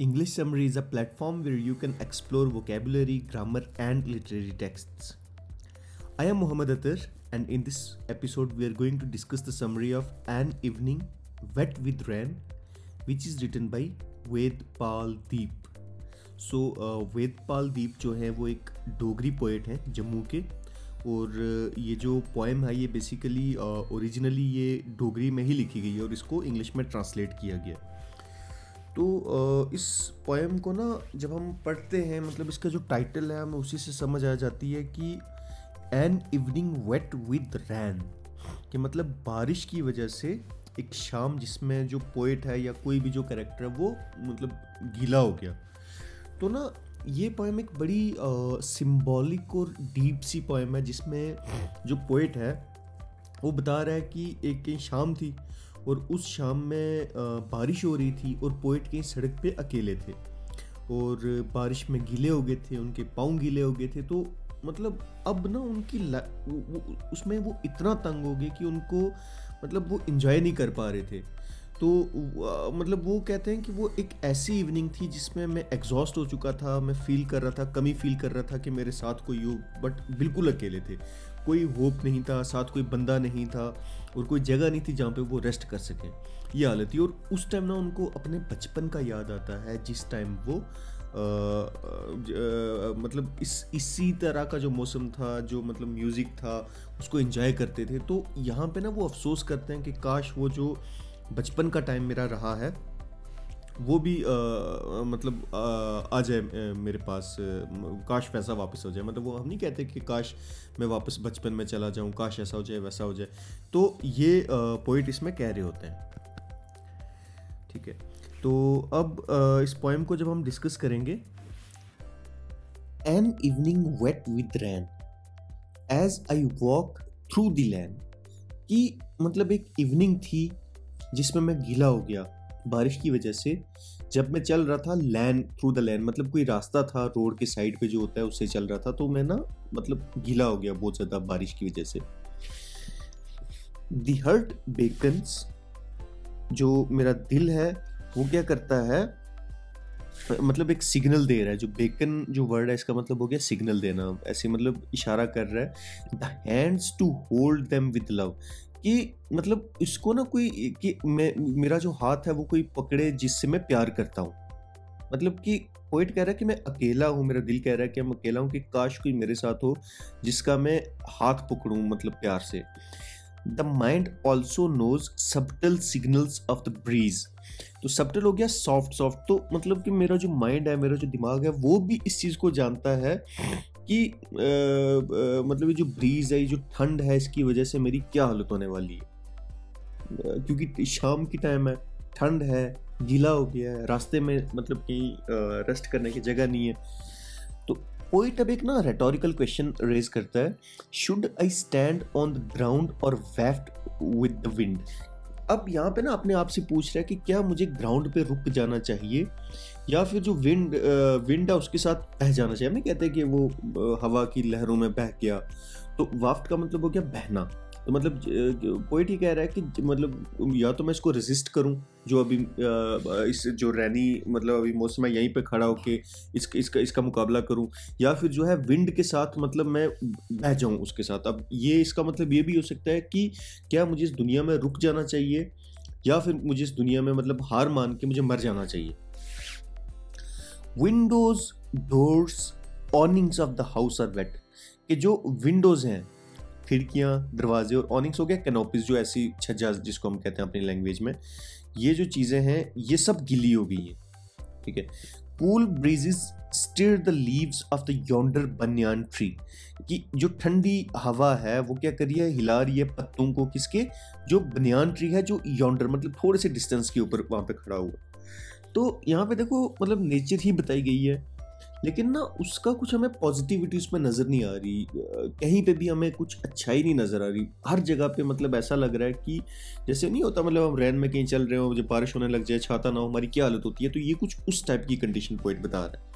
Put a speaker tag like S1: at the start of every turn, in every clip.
S1: English summary is a platform where you can explore vocabulary grammar and literary text I am Muhammad Athar and in this episode we are going to discuss the summary of an evening wet with rain which is written by Ved Pal Deep so Ved Pal Deep جو ہیں وہ ایک Dogri poet ہیں جموں کے اور یہ جو poem ہے یہ بیسیکلی اوریجنلی یہ ڈوگری میں ہی لکھی گئی ہے اور اس کو انگلش میں ٹرانسلیٹ کیا گیا تو اس پوئم کو نا جب ہم پڑھتے ہیں مطلب اس کا جو ٹائٹل ہے، ہمیں اسی سے سمجھ آ جاتی ہے کہ an evening wet with rain کہ مطلب بارش کی وجہ سے ایک شام جس میں جو پوئٹ ہے یا کوئی بھی جو کریکٹر ہے، وہ مطلب گیلا ہو گیا۔ تو نا، یہ پوئم ایک بڑی سمبولک اور ڈیپ سی پوئم ہے، جس میں جو پوئٹ ہے، وہ بتا رہا ہے کہ ایک شام تھی۔ اور اس شام میں بارش ہو رہی تھی اور پوئٹ کہیں سڑک پہ اکیلے تھے۔ اور بارش میں گیلے ہو گئے تھے، ان کے پاؤں گیلے ہو گئے تھے۔ تو مطلب اب نا ان کی ل... اس میں وہ اتنا تنگ ہو گئے کہ ان کو مطلب وہ انجوائے نہیں کر پا رہے تھے۔ تو مطلب وہ کہتے ہیں کہ وہ ایک ایسی ایوننگ تھی جس میں میں ایگزاسٹ ہو چکا تھا، میں فیل کر رہا تھا، کمی فیل کر رہا تھا کہ میرے ساتھ کوئی ہو بٹ بالکل اکیلے تھے۔ کوئی ہوپ نہیں تھا، ساتھ کوئی بندہ نہیں تھا اور کوئی جگہ نہیں تھی جہاں پہ وہ ریسٹ کر سکیں یہ حالت تھی اور اس ٹائم نا ان کو اپنے بچپن کا یاد آتا ہے، جس ٹائم وہ مطلب اس، اسی طرح کا جو موسم تھا، جو مطلب میوزک تھا، اس کو انجوائے کرتے تھے۔ تو یہاں پہ نا وہ افسوس کرتے ہیں کہ کاش وہ جو بچپن کا ٹائم میرا رہا ہے وہ بھی مطلب آ جائے میرے پاس کاش پیسہ واپس ہو جائے۔ مطلب وہ ہم نہیں کہتے کہ کاش میں واپس بچپن میں چلا جاؤں، کاش ایسا ہو جائے، ویسا ہو جائے۔ تو یہ پوئٹ اس میں کہہ رہے ہوتے ہیں۔ ٹھیک ہے۔ تو اب اس پوئم کو جب ہم ڈسکس کریں گے an evening wet with rain as I walk through the lane کی مطلب ایک ایوننگ تھی جس میں میں گیلا ہو گیا۔ بارش کی وجہ سے جب میں چل رہا تھا لین تھرو دا لین مطلب کوئی راستہ تھا روڈ کے سائڈ پہ جو ہوتا ہے، اس سے چل رہا تھا، تو میں نا مطلب گیلا ہو گیا بہت زیادہ بارش کی وجہ سے۔ دی ہرٹ بیکنس جو میرا دل ہے، وہ کیا کرتا ہے؟ مطلب ایک سگنل دے رہا ہے، جو بیکن جو ورڈ ہے، اس کا مطلب ہو گیا سگنل دینا۔ ایسے مطلب اشارہ کر رہا ہے۔ The hands to hold them with love کہ مطلب اس کو نا کوئی کہ میں، میرا جو ہاتھ ہے وہ کوئی پکڑے جس سے میں پیار کرتا ہوں۔ مطلب کہ پوئٹ کہہ رہا ہے کہ میں اکیلا ہوں، میرا دل کہہ رہا ہے کہ میں اکیلا ہوں کہ کاش کوئی میرے ساتھ ہو جس کا میں ہاتھ پکڑوں مطلب پیار سے۔ The mind also knows subtle signals of the breeze تو سبٹل ہو گیا سافٹ سافٹ تو مطلب کہ میرا جو مائنڈ ہے، میرا جو دماغ ہے، وہ بھی اس چیز کو جانتا ہے کہ مطلب یہ جو بریز ہے، یہ جو ٹھنڈ ہے، اس کی وجہ سے میری کیا حالت ہونے والی ہے؟ کیونکہ شام کی ٹائم ہے، ٹھنڈ ہے، گیلا ہو گیا ہے، راستے میں مطلب کہیں ریسٹ کرنے کی جگہ نہیں ہے۔ تو کوئی ٹب ایک نا ریٹوریکل کوشچن ریز کرتا ہے should I stand on the ground or waft with دا ونڈ اب یہاں پہ نا اپنے آپ سے پوچھ رہا ہے کہ کیا مجھے گراؤنڈ پہ رک جانا چاہیے یا پھر جو ونڈ ونڈ ہے اس کے ساتھ بہ جانا چاہیے۔ ہم نہیں کہتے کہ وہ ہوا کی لہروں میں بہ گیا۔ تو وافٹ کا مطلب ہو گیا بہنا۔ تو مطلب پوئٹ ہی کہہ رہا ہے کہ مطلب یا تو میں اس کو ریزسٹ کروں جو ابھی اس جو رینی مطلب ابھی موسم ہے، یہیں پہ کھڑا ہو کے اس اس کا اس کا مقابلہ کروں یا پھر جو ہے ونڈ کے ساتھ مطلب میں بہ جاؤں اس کے ساتھ۔ اب یہ اس کا مطلب یہ بھی ہو سکتا ہے کہ کیا مجھے اس دنیا میں رک جانا چاہیے یا پھر مجھے اس دنیا میں مطلب ہار مان کے مجھے مر جانا چاہیے۔ Windows doors awnings of the house are wet کہ جو ونڈوز ہیں کھڑکیاں، دروازے اور اوننگس ہو گیا کنوپس جو ایسی چھجا جس کو ہم کہتے ہیں اپنی لینگویج میں۔ یہ جو چیزیں ہیں، یہ سب گلی ہو گئی ہیں، ٹھیک ہے۔ Cool breezes stir the leaves of the yonder banyan tree کہ جو ٹھنڈی ہوا ہے، وہ کیا کری ہے ہلا رہی ہے پتوں کو کس کے؟ جو بنیان ٹری ہے، جو یونڈر مطلب تھوڑے سے ڈسٹینس کے اوپر وہاں پہ کھڑا ہوا۔ تو یہاں پہ دیکھو مطلب نیچر ہی بتائی گئی ہے۔ لیکن نا، اس کا کچھ ہمیں پازیٹیوٹی اس میں نظر نہیں آ رہی۔ کہیں پہ بھی ہمیں کچھ اچھائی نہیں نظر آ رہی۔ ہر جگہ پہ مطلب ایسا لگ رہا ہے کہ جیسے نہیں ہوتا مطلب ہم رین میں کہیں چل رہے ہوں جب بارش ہونے لگ جائے، چھاتا نہ ہو، ہماری کیا حالت ہوتی ہے؟ تو یہ کچھ اس ٹائپ کی کنڈیشن پوائنٹ بتا رہا ہے۔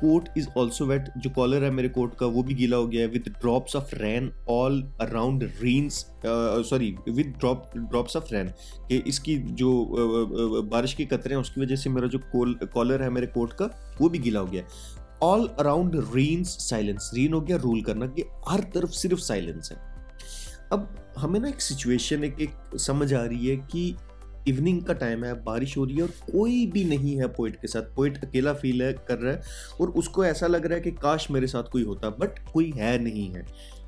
S1: coat is also wet جو کالر ہے میرے کوٹ کا وہ بھی گیلا ہو گیا ہے. With drops of rain all around rains sorry with drop drops of rain کہ اس کی جو uh, uh, uh, بارش کے قطرے ہیں، اس کی وجہ سے میرا جو کالر ہے میرے کوٹ کا، وہ بھی گیلا ہو گیا ہے. آل اراؤنڈ رینس سائلنس رین ہو گیا رول کرنا کہ ہر طرف صرف سائلنس ہے. اب ہمیں نا ایک سچویشن ایک سمجھ آ رہی ہے کہ ایوننگ کا ٹائم ہے، بارش ہو رہی ہے اور کوئی بھی نہیں ہے پوئٹ کے ساتھ۔ پوئٹ اکیلا فیل ہے، کر رہا ہے اور اس کو ایسا لگ رہا ہے کہ کاش میرے ساتھ کوئی ہوتا بٹ کوئی ہے نہیں ہے۔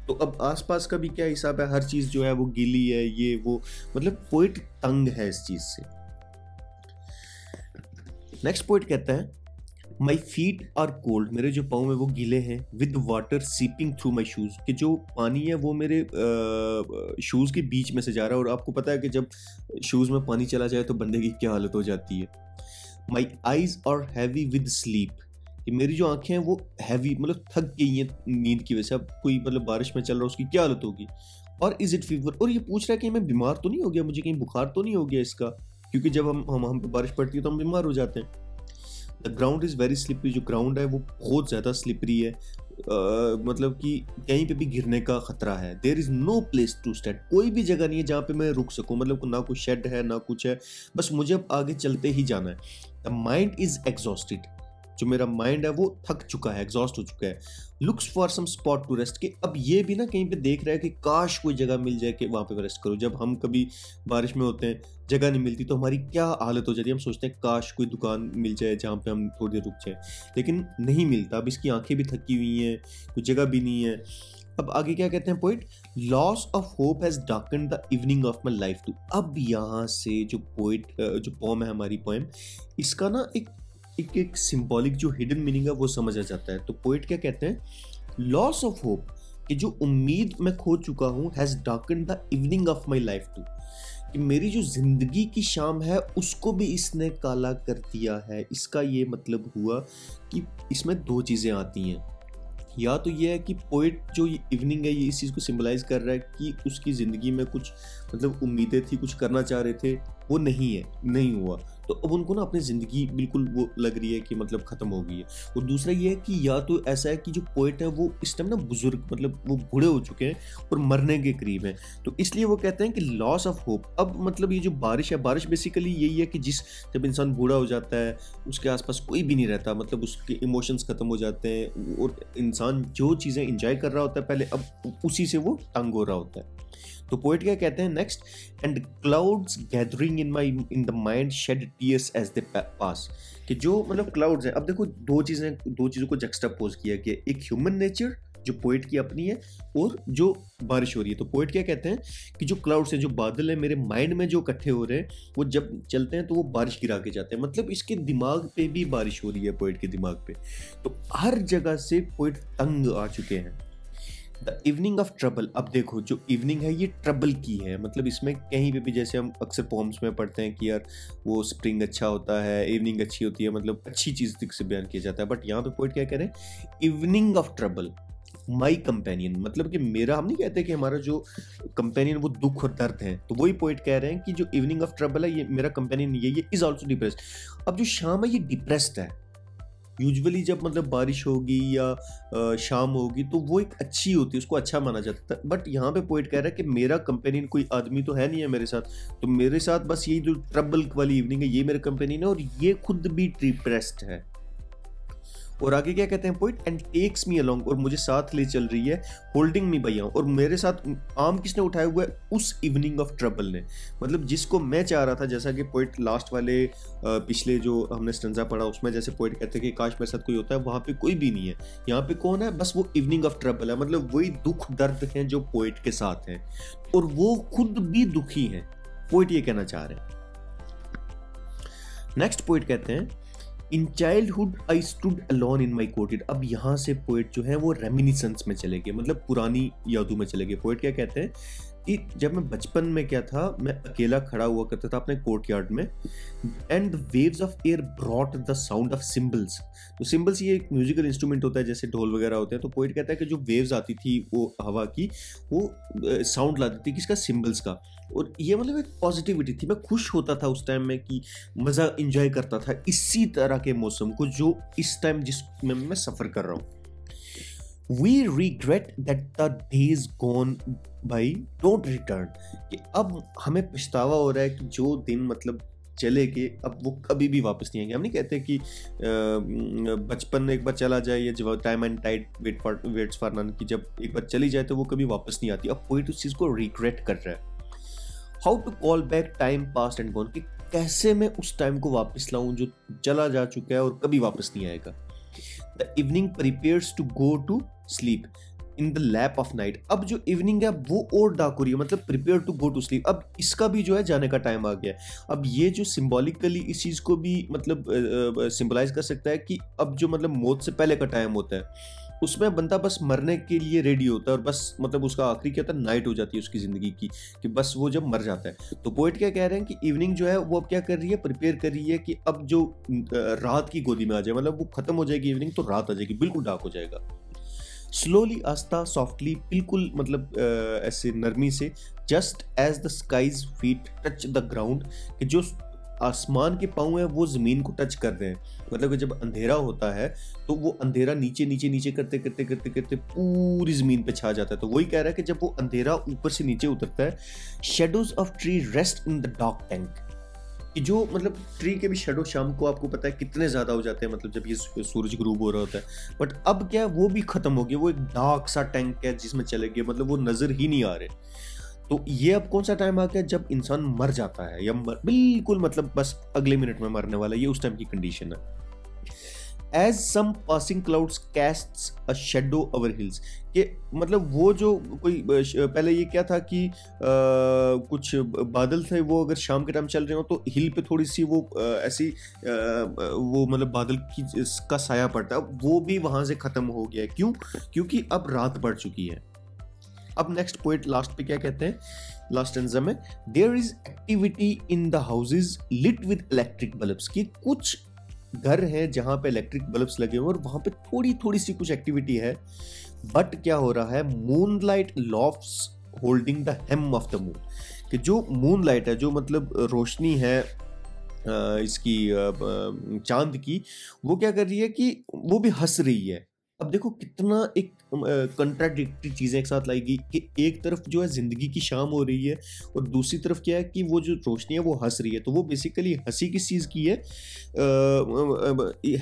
S1: تو اب آس پاس کا بھی کیا حساب ہے؟ ہر چیز جو ہے وہ گیلی ہے، یہ وہ۔ مطلب پوئٹ تنگ ہے اس چیز سے۔ نیکسٹ پوئٹ کہتا ہے مائی فیٹ آر کولڈ میرے جو پاؤں میں وہ گیلے ہیں. With water seeping through my shoes کہ جو پانی ہے وہ میرے شوز کے بیچ میں سے جا رہا ہے اور آپ کو پتا ہے کہ جب شوز میں پانی چلا جائے تو بندے کی کیا حالت ہو جاتی ہے؟ My eyes are heavy with sleep کہ میری جو آنکھیں ہیں وہ ہیوی مطلب تھک گئی ہیں نیند کی وجہ سے. اب کوئی مطلب بارش میں چل رہا ہے، اس کی کیا حالت ہوگی؟ اور از اٹ فیور اور یہ پوچھ رہا ہے کہ میں بیمار تو نہیں ہو گیا؟ مجھے کہیں بخار تو نہیں ہو گیا اس کا؟ کیونکہ جب ہم ہم پہ بارش پڑتی ہے تو ہم بیمار ہو جاتے ہیں۔ گراؤنڈ از ویری سلپری جو گراؤنڈ ہے وہ بہت زیادہ سلپری ہے۔ مطلب کہ کہیں پہ بھی گرنے کا خطرہ ہے۔ There is no place to stand کوئی بھی جگہ نہیں ہے جہاں پہ میں رک سکوں۔ مطلب نہ کوئی شیڈ ہے، نہ کچھ ہے۔ بس مجھے اب آگے چلتے ہی جانا ہے۔ دا مائنڈ از ایگزاسٹڈ جو میرا مائنڈ ہے وہ تھک چکا ہے ایگزاسٹ ہو چکا ہے۔ Looks for some spot to rest کہ اب یہ بھی نا کہیں پہ دیکھ رہا ہے کہ کاش کوئی جگہ مل جائے کہ وہاں پہ ریسٹ کرو جب ہم کبھی بارش میں ہوتے ہیں، جگہ نہیں ملتی تو ہماری کیا حالت ہو جاتی ہے؟ ہم سوچتے ہیں کاش کوئی دکان مل جائے جہاں پہ ہم تھوڑی دیر رک جائیں۔ لیکن نہیں ملتا۔ اب اس کی آنکھیں بھی تھکی ہوئی ہیں، کوئی جگہ بھی نہیں ہے۔ اب آگے کیا کہتے ہیں poet loss of hope has darken the evening of my life too اب یہاں سے جو پوئٹ جو پوم ہے ہماری پوئم اس کا نا ایک ایک ایک سمبولک جو ہڈن میننگ ہے وہ سمجھا جاتا ہے۔ تو پوئٹ کیا کہتے ہیں؟ لاس آف ہوپ کہ جو امید میں کھو چکا ہوں has darken the evening of my life too کہ میری جو زندگی کی شام ہے اس کو بھی اس نے کالا کر دیا ہے۔ اس کا یہ مطلب ہوا کہ اس میں دو چیزیں آتی ہیں۔ یا تو یہ ہے کہ پوئٹ جو یہ ایوننگ ہے یہ اس چیز کو سمبلائز کر رہا ہے کہ اس کی زندگی میں کچھ مطلب امیدیں تھی کچھ کرنا چاہ رہے تھے۔ وہ نہیں ہے، نہیں ہوا۔ تو اب ان کو نا اپنی زندگی بالکل وہ لگ رہی ہے کہ مطلب ختم ہو گئی ہے۔ اور دوسرا یہ ہے کہ یا تو ایسا ہے کہ جو پوئٹ ہے وہ اس ٹائم نا بزرگ مطلب وہ بوڑھے ہو چکے ہیں اور مرنے کے قریب ہیں۔ تو اس لیے وہ کہتے ہیں کہ لاس آف ہوپ اب مطلب یہ جو بارش ہے، بارش بیسیکلی یہی ہے کہ جس جب انسان بوڑھا ہو جاتا ہے، اس کے آس پاس کوئی بھی نہیں رہتا مطلب اس کے ایموشنس ختم ہو جاتے ہیں اور انسان جو چیزیں انجوائے کر رہا ہوتا ہے پہلے، اب اسی سے وہ تنگ ہو رہا ہوتا ہے۔ تو پوئٹ کیا کہتے ہیں next and clouds gathering in my in the mind shed tears as they pass کہ جو مطلب کلاؤڈز ہیں، اب دیکھو دو چیزیں، دو چیزوں کو جکسٹا پوز کیا کہ ایک ہیومن نیچر جو پوئٹ کی اپنی ہے اور جو بارش ہو رہی ہے. تو پوئٹ کیا کہتے ہیں کہ جو کلاؤڈس ہیں، جو بادل ہیں، میرے مائنڈ میں جو اکٹھے ہو رہے ہیں، وہ جب چلتے ہیں تو وہ بارش گرا کے جاتے ہیں. مطلب اس کے دماغ پہ بھی بارش ہو رہی ہے پوئٹ کے دماغ پہ. تو ہر جگہ سے پوئٹ تنگ آ چکے ہیں. دا ایوننگ آف ٹربل اب دیکھو، جو ایوننگ ہے، یہ ٹربل کی ہے۔ مطلب اس میں کہیں پہ بھی جیسے ہم اکثر پومس میں پڑھتے ہیں کہ یار، وہ اسپرنگ اچھا ہوتا ہے ایوننگ اچھی ہوتی ہے مطلب اچھی چیز سے بیان کیا جاتا ہے۔ بٹ یہاں پہ پوائنٹ کیا کہہ رہے ہیں؟ Evening of trouble my companion مطلب کہ میرا، ہم نہیں کہتے کہ ہمارا جو کمپینین وہ دکھ اور درد ہے تو وہی پوائنٹ کہہ رہے ہیں کہ جو ایوننگ آف ٹربل ہے، یہ میرا کمپینین یہ از آلسو ڈپریسڈ اب جو شام ہے، یہ ڈپریسڈ ہے۔ یوزولی جب مطلب بارش ہوگی یا شام ہوگی تو وہ ایک اچھی ہوتی ہے، اس کو اچھا مانا جاتا ہے۔ بٹ یہاں پہ پوائنٹ کہہ رہا ہے کہ میرا کمپینین کوئی آدمی تو ہے نہیں ہے میرے ساتھ۔ تو میرے ساتھ بس یہی جو ٹربل والی ایوننگ ہے، یہ میرا کمپینین ہے اور یہ خود بھی ٹریپریسڈ ہے۔ اور آگے کیا کہتے ہیں point and takes me along اور مجھے ساتھ لے چل رہی ہے ہولڈنگ می بھیا اور میرے ساتھ آم کس نے اٹھایا ہوا ہے؟ اس ایوننگ آف ٹربل نے۔ مطلب جس کو میں چاہ رہا تھا، جیسا کہ پوائنٹ لاسٹ والے پچھلے جو ہم نے اسٹنزا پڑھا، اس میں جیسے پوائنٹ کہتے ہیں کہ کاش میرے ساتھ کوئی ہوتا ہے، وہاں پہ کوئی بھی نہیں ہے۔ یہاں پہ کون ہے؟ بس وہ ایوننگ آف ٹربل ہے۔ مطلب وہی دکھ درد ہیں جو پوائنٹ کے ساتھ ہیں۔ اور وہ خود بھی دکھی ہیں۔ پوائنٹ یہ کہنا چاہ رہے ہیں۔ نیکسٹ پوائنٹ کہتے ہیں in childhood I stood alone in my cot اب یہاں سے پوئٹ جو ہے وہ ریمینیسنس میں چلے گئے مطلب پرانی یادوں میں چلے گئے. پوئٹ کیا کہتے ہیں؟ جب میں بچپن میں کیا تھا، میں اکیلا کھڑا ہوا کرتا تھا اپنے کورٹ یارڈ میں and waves of air brought the sound of cymbals تو سمبلس یہ ایک میوزیکل انسٹرومنٹ ہوتا ہے، جیسے ڈھول وغیرہ ہوتے ہیں، تو پوئٹ کہتا ہے کہ جو ویوز آتی تھی وہ ہوا کی، وہ ساؤنڈ لاتی تھی کس کا؟ سمبلس کا۔ اور یہ مطلب ایک پازیٹیوٹی تھی۔ میں خوش ہوتا تھا اس ٹائم میں کہ مزہ انجوائے کرتا تھا اسی طرح کے موسم کو جو اس ٹائم جس میں میں سفر کر رہا ہوں۔ We regret that the days gone by don't return کہ اب ہمیں پچھتاوا ہو رہا ہے کہ جو دن مطلب چلے گئے، اب وہ کبھی بھی واپس نہیں آئیں گے۔ ہم نہیں کہتے کہ بچپن ایک بار چلا جائے یا جب time and tide wait for waits for none کی جب ایک بار چلی جائے تو وہ کبھی واپس نہیں آتی۔ اب پوئٹ اس چیز کو ریگریٹ کر رہا ہے۔ How to call back time past and gone کہ کیسے میں اس ٹائم کو واپس لاؤں جو چلا جا چکا ہے اور کبھی واپس نہیں آئے گا۔ The evening prepares to go to sleep in the lap of night اب جو ایوننگ ہے، وہ اور ڈارک ہو رہی ہے. مطلب prepare to go to sleep اب اس کا بھی جو ہے، جانے کا ٹائم آ گیا ہے. اب یہ جو سمبولکلی اس چیز کو بھی مطلب سمبلائز کر سکتا ہے کہ اب جو مطلب موت سے پہلے کا ٹائم ہوتا ہے، اس میں بندہ بس مرنے کے لیے ریڈی ہوتا ہے اور بس مطلب اس کا آخری کیا ہوتا ہے نائٹ ہو جاتی ہے اس کی زندگی کی، کہ بس وہ جب مر جاتا ہے. تو پوئٹ کیا کہہ رہے ہیں کہ ایوننگ جو ہے، وہ اب کیا کر رہی ہے پریپیئر کر رہی ہے کہ اب جو رات کی گودی میں آ جائے مطلب وہ ختم ہو جائے گی ایوننگ تو رات آ جائے گی، بالکل ڈارک ہو جائے گا. سلولی آستہ سافٹلی بالکل مطلب ایسے نرمی سے just as the skies feet touch the ground کہ جو آسمان کے پاؤں ہیں وہ زمین کو ٹچ کر رہے ہیں مطلب کہ جب اندھیرا ہوتا ہے تو وہ اندھیرا نیچے نیچے نیچے کرتے کرتے کرتے کرتے پوری زمین پہ چھا جاتا ہے تو وہی کہہ رہا ہے کہ جب وہ اندھیرا اوپر سے نیچے اترتا ہے shadows of tree rest in the dark tank کہ جو مطلب ٹری کے بھی شیڈو شام کو آپ کو پتا ہے کتنے زیادہ ہو جاتے ہیں مطلب جب یہ سورج غروب ہو رہا ہوتا ہے۔ بٹ اب کیا وہ بھی ختم ہو گیا، وہ ایک ڈارک سا ٹینک ہے جس میں چلے گئے مطلب وہ نظر ہی نہیں آ رہے۔ تو یہ اب کون سا ٹائم آ گیا؟ جب انسان مر جاتا ہے یا بالکل مطلب بس اگلے منٹ میں مرنے والا، یہ اس ٹائم کی کنڈیشن ہے۔ As some passing clouds cast shadow over hills کہ مطلب وہ جو کوئی، پہلے یہ کیا تھا کہ کچھ بادل تھے، وہ اگر شام کے ٹائم چل رہے ہوں تو ہل پہ تھوڑی سی وہ ایسی وہ مطلب بادل کی کا سایہ پڑتا ہے۔ وہ بھی وہاں سے ختم ہو گیا ہے۔ کیوں؟ کیونکہ اب رات پڑ چکی ہے۔ اب نیکسٹ پوائنٹ لاسٹ پہ کیا کہتے ہیں؟ لاسٹ انزم میں there is activity in the houses lit with electric bulbs کی کچھ گھر ہیں جہاں پہ الیکٹرک بلبس لگے ہوئے اور وہاں پہ تھوڑی تھوڑی سی کچھ ایکٹیویٹی ہے۔ بٹ کیا ہو رہا ہے؟ Moonlight lofts holding the hem of the moon کہ جو مون لائٹ ہے، جو مطلب روشنی ہے اس کی چاند کی، وہ کیا کر رہی ہے کہ وہ بھی ہنس رہی ہے۔ اب دیکھو کتنا ایک کنٹراڈکٹری چیزیں ایک ساتھ لائی گئی کہ ایک طرف جو ہے زندگی کی شام ہو رہی ہے اور دوسری طرف کیا ہے کہ وہ جو روشنی ہے وہ ہنس رہی ہے۔ تو وہ بیسیکلی ہنسی کس چیز کی ہے؟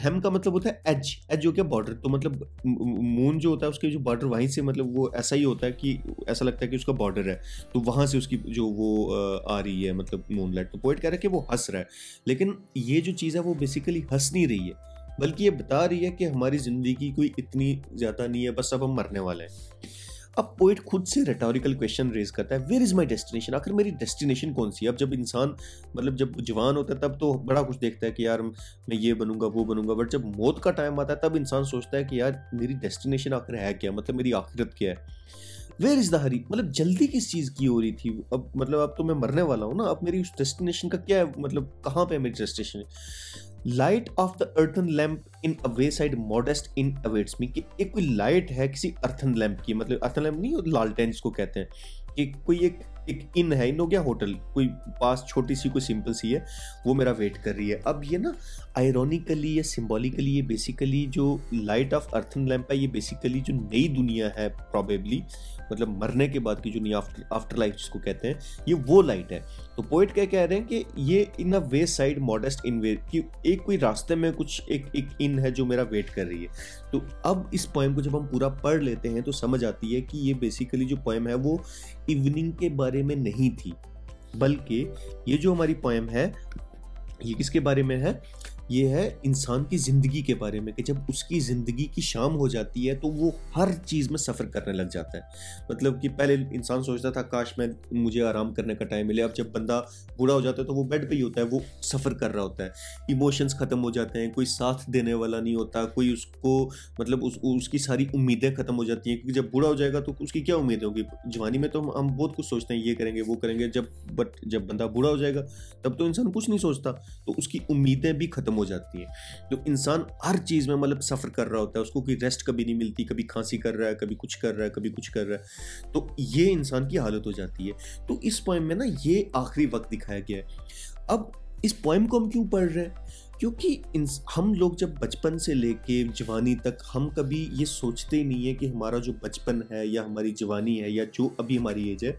S1: ہیم کا مطلب ہوتا ہے ایج ایج جو کیا بارڈر تو مطلب مون جو ہوتا ہے اس کے جو بارڈر وہیں سے مطلب وہ ایسا ہی ہوتا ہے کہ ایسا لگتا ہے کہ اس کا بارڈر ہے۔ تو وہاں سے اس کی جو وہ، آ رہی ہے مطلب مون لائٹ تو پوائنٹ کہہ رہا ہے کہ وہ ہنس رہا ہے۔ لیکن یہ جو چیز ہے وہ بیسیکلی ہنس نہیں رہی ہے۔ بلکہ یہ بتا رہی ہے کہ ہماری زندگی کوئی اتنی زیادہ نہیں ہے، بس اب ہم مرنے والے ہیں۔ اب پوئٹ خود سے ریٹوریکل کوشچن ریز کرتا ہے ویئر از مائی ڈیسٹینیشن آخر میری ڈیسٹینیشن کون سی ہے؟ اب جب انسان مطلب جب جوان ہوتا ہے تب تو بڑا کچھ دیکھتا ہے کہ یار میں یہ بنوں گا، وہ بنوں گا بٹ جب موت کا ٹائم آتا ہے تب انسان سوچتا ہے کہ یار میری ڈیسٹینیشن آخر ہے کیا؟ مطلب میری آخرت کیا ہے؟ ویئر از دا ہری مطلب جلدی کس چیز کی ہو رہی تھی؟ اب مطلب اب تو میں مرنے والا ہوں نا، اب میری اس ڈیسٹینیشن کا کیا ہے؟ مطلب کہاں پہ میری destination light of the earthen lamp in away side modest inn awaits me کہ ایک کوئی لائٹ ہے کسی ارتھن لیمپ کی مطلب ارتھن لیمپ نہیں لالٹین جس کو کہتے ہیں کہ کوئی ایک ایک ان ہے ان ہو گیا ہوٹل؟ کوئی پاس چھوٹی سی، کوئی سمپل سی ہے۔ وہ میرا ویٹ کر رہی ہے۔ اب یہ نا آئرونیکلی یا سمبولیکلی یہ بیسیکلی جو لائٹ آف ارتھن لیمپ ہے، یہ بیسیکلی جو نئی دنیا ہے پرابیبلی مطلب مرنے کے بعد کی جو نہیں آفٹر آفٹر لائف جس کو کہتے ہیں، یہ وہ لائٹ ہے۔ تو پوئٹ کیا کہہ رہے ہیں کہ یہ ان اے وے سائڈ ماڈسٹ ان وے کہ ایک کوئی راستے میں کچھ ایک ایک ان ہے جو میرا ویٹ کر رہی ہے۔ تو اب اس پوئم کو جب ہم پورا پڑھ لیتے ہیں تو سمجھ آتی ہے کہ یہ بیسیکلی جو پوئم ہے وہ ایوننگ کے بارے میں نہیں تھی، بلکہ یہ جو ہماری پوئم ہے، یہ کس کے بارے میں ہے؟ یہ ہے انسان کی زندگی کے بارے میں کہ جب اس کی زندگی کی شام ہو جاتی ہے تو وہ ہر چیز میں سفر کرنے لگ جاتا ہے۔ مطلب کہ پہلے انسان سوچتا تھا، کاش میں مجھے آرام کرنے کا ٹائم ملے۔ اب جب بندہ بوڑھا ہو جاتا ہے تو وہ بیڈ پہ ہی ہوتا ہے، وہ سفر کر رہا ہوتا ہے۔ ایموشنس ختم ہو جاتے ہیں، کوئی ساتھ دینے والا نہیں ہوتا، کوئی اس کو مطلب اس اس کی ساری امیدیں ختم ہو جاتی ہیں۔ کیونکہ جب بوڑھا ہو جائے گا تو اس کی کیا امیدیں ہوگی؟ جوانی میں تو ہم بہت کچھ سوچتے ہیں، یہ کریں گے، وہ کریں گے۔ جب بٹ، جب بندہ بوڑھا ہو جائے گا تب تو انسان کچھ نہیں سوچتا۔ تو اس کی امیدیں بھی ختم ختم ہو جاتی ہیں۔ تو انسان ہر چیز میں مطلب سفر کر رہا ہوتا ہے، اس کو کوئی ریسٹ کبھی نہیں ملتی، کبھی کھانسی کر رہا ہے، کبھی کچھ کر رہا ہے، کبھی کچھ کر رہا ہے۔ تو یہ انسان کی حالت ہو جاتی ہے۔ تو اس پوائم میں نا یہ آخری وقت دکھایا گیا ہے۔ اب اس پوائم کو ہم کیوں پڑھ رہے ہیں؟ کیونکہ ہم لوگ جب بچپن سے لے کے جوانی تک ہم کبھی یہ سوچتے ہی نہیں ہے کہ ہمارا جو بچپن ہے یا ہماری جوانی ہے یا جو ابھی ہماری ایج ہے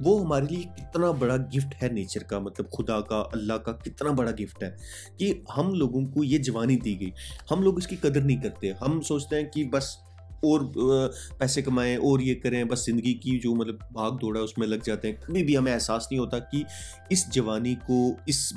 S1: وہ ہمارے لیے کتنا بڑا گفٹ ہے نیچر کا مطلب خدا کا، اللہ کا کتنا بڑا گفٹ ہے کہ ہم لوگوں کو یہ جوانی دی گئی۔ ہم لوگ اس کی قدر نہیں کرتے۔ ہم سوچتے ہیں کہ بس اور پیسے کمائیں اور یہ کریں، بس زندگی کی جو مطلب بھاگ دوڑا اس میں لگ جاتے ہیں۔ کبھی بھی ہمیں احساس نہیں ہوتا کہ اس جوانی کو، اس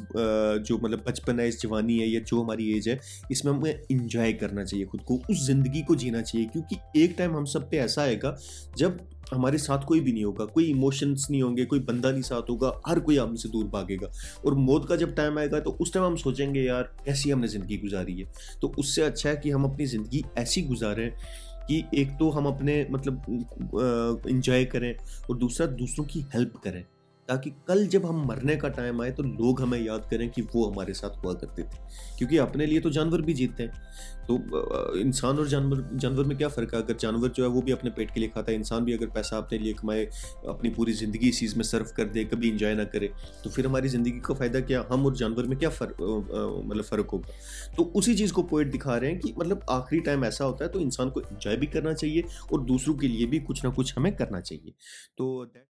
S1: جو مطلب بچپن ہے، اس جوانی ہے یا جو ہماری ایج ہے، اس میں ہمیں انجوائے کرنا چاہیے خود کو، اس زندگی کو جینا چاہیے۔ کیونکہ ایک ٹائم ہم سب پہ ایسا آئے گا، جب ہمارے ساتھ کوئی بھی نہیں ہوگا، کوئی ایموشنس نہیں ہوں گے، کوئی بندہ نہیں ساتھ ہوگا، ہر کوئی ہم سے دور بھاگے گا۔ اور موت کا جب ٹائم آئے گا تو اس ٹائم ہم سوچیں گے، یار کیسی ہم نے زندگی گزاری ہے۔ تو اس سے اچھا ہے کہ ہم اپنی زندگی ایسی گزاریں کہ ایک تو ہم اپنے مطلب انجوائے کریں اور دوسرا، دوسروں کی ہیلپ کریں۔ تاکہ کل جب ہم مرنے کا ٹائم آئے تو لوگ ہمیں یاد کریں کہ وہ ہمارے ساتھ ہوا کرتے تھے۔ کیونکہ اپنے لیے تو جانور بھی جیتے ہیں۔ تو انسان اور جانور جانور میں کیا فرق ہے؟ اگر جانور جو ہے وہ بھی اپنے پیٹ کے لیے کھاتا ہے، انسان بھی اگر پیسہ اپنے لیے کمائے، اپنی پوری زندگی اس چیز میں صرف کر دے، کبھی انجوائے نہ کرے، تو پھر ہماری زندگی کا فائدہ کیا؟ ہم اور جانور میں کیا فرق مطلب فرق ہوگا؟ تو اسی چیز کو پوائنٹ دکھا رہے ہیں کہ مطلب آخری ٹائم ایسا ہوتا ہے تو انسان کو انجوائے بھی کرنا چاہیے اور دوسروں کے لیے بھی کچھ نہ کچھ ہمیں کرنا چاہیے۔ تو